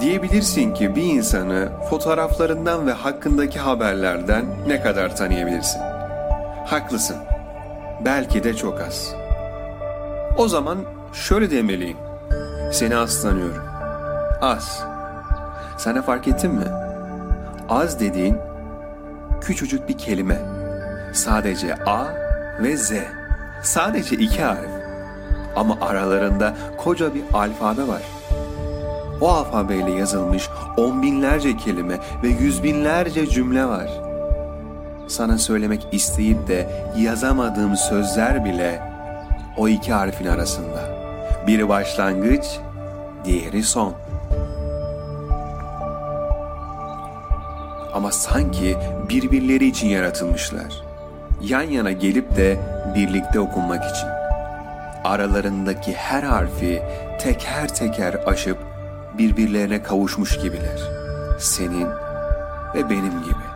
Diyebilirsin ki bir insanı fotoğraflarından ve hakkındaki haberlerden ne kadar tanıyabilirsin? Haklısın. Belki de çok az. O zaman şöyle demeliyim. Seni az tanıyorum. Az. Sana fark ettin mi? Az dediğin küçücük bir kelime. Sadece A ve Z. Sadece iki harf. Ama aralarında koca bir alfabe var. O alfabeyle yazılmış on binlerce kelime ve yüz binlerce cümle var. Sana söylemek isteyip de yazamadığım sözler bile o iki harfin arasında. Biri başlangıç, diğeri son. Ama sanki birbirleri için yaratılmışlar. Yan yana gelip de birlikte okunmak için. Aralarındaki her harfi teker teker aşıp birbirlerine kavuşmuş gibiler. Senin ve benim gibi.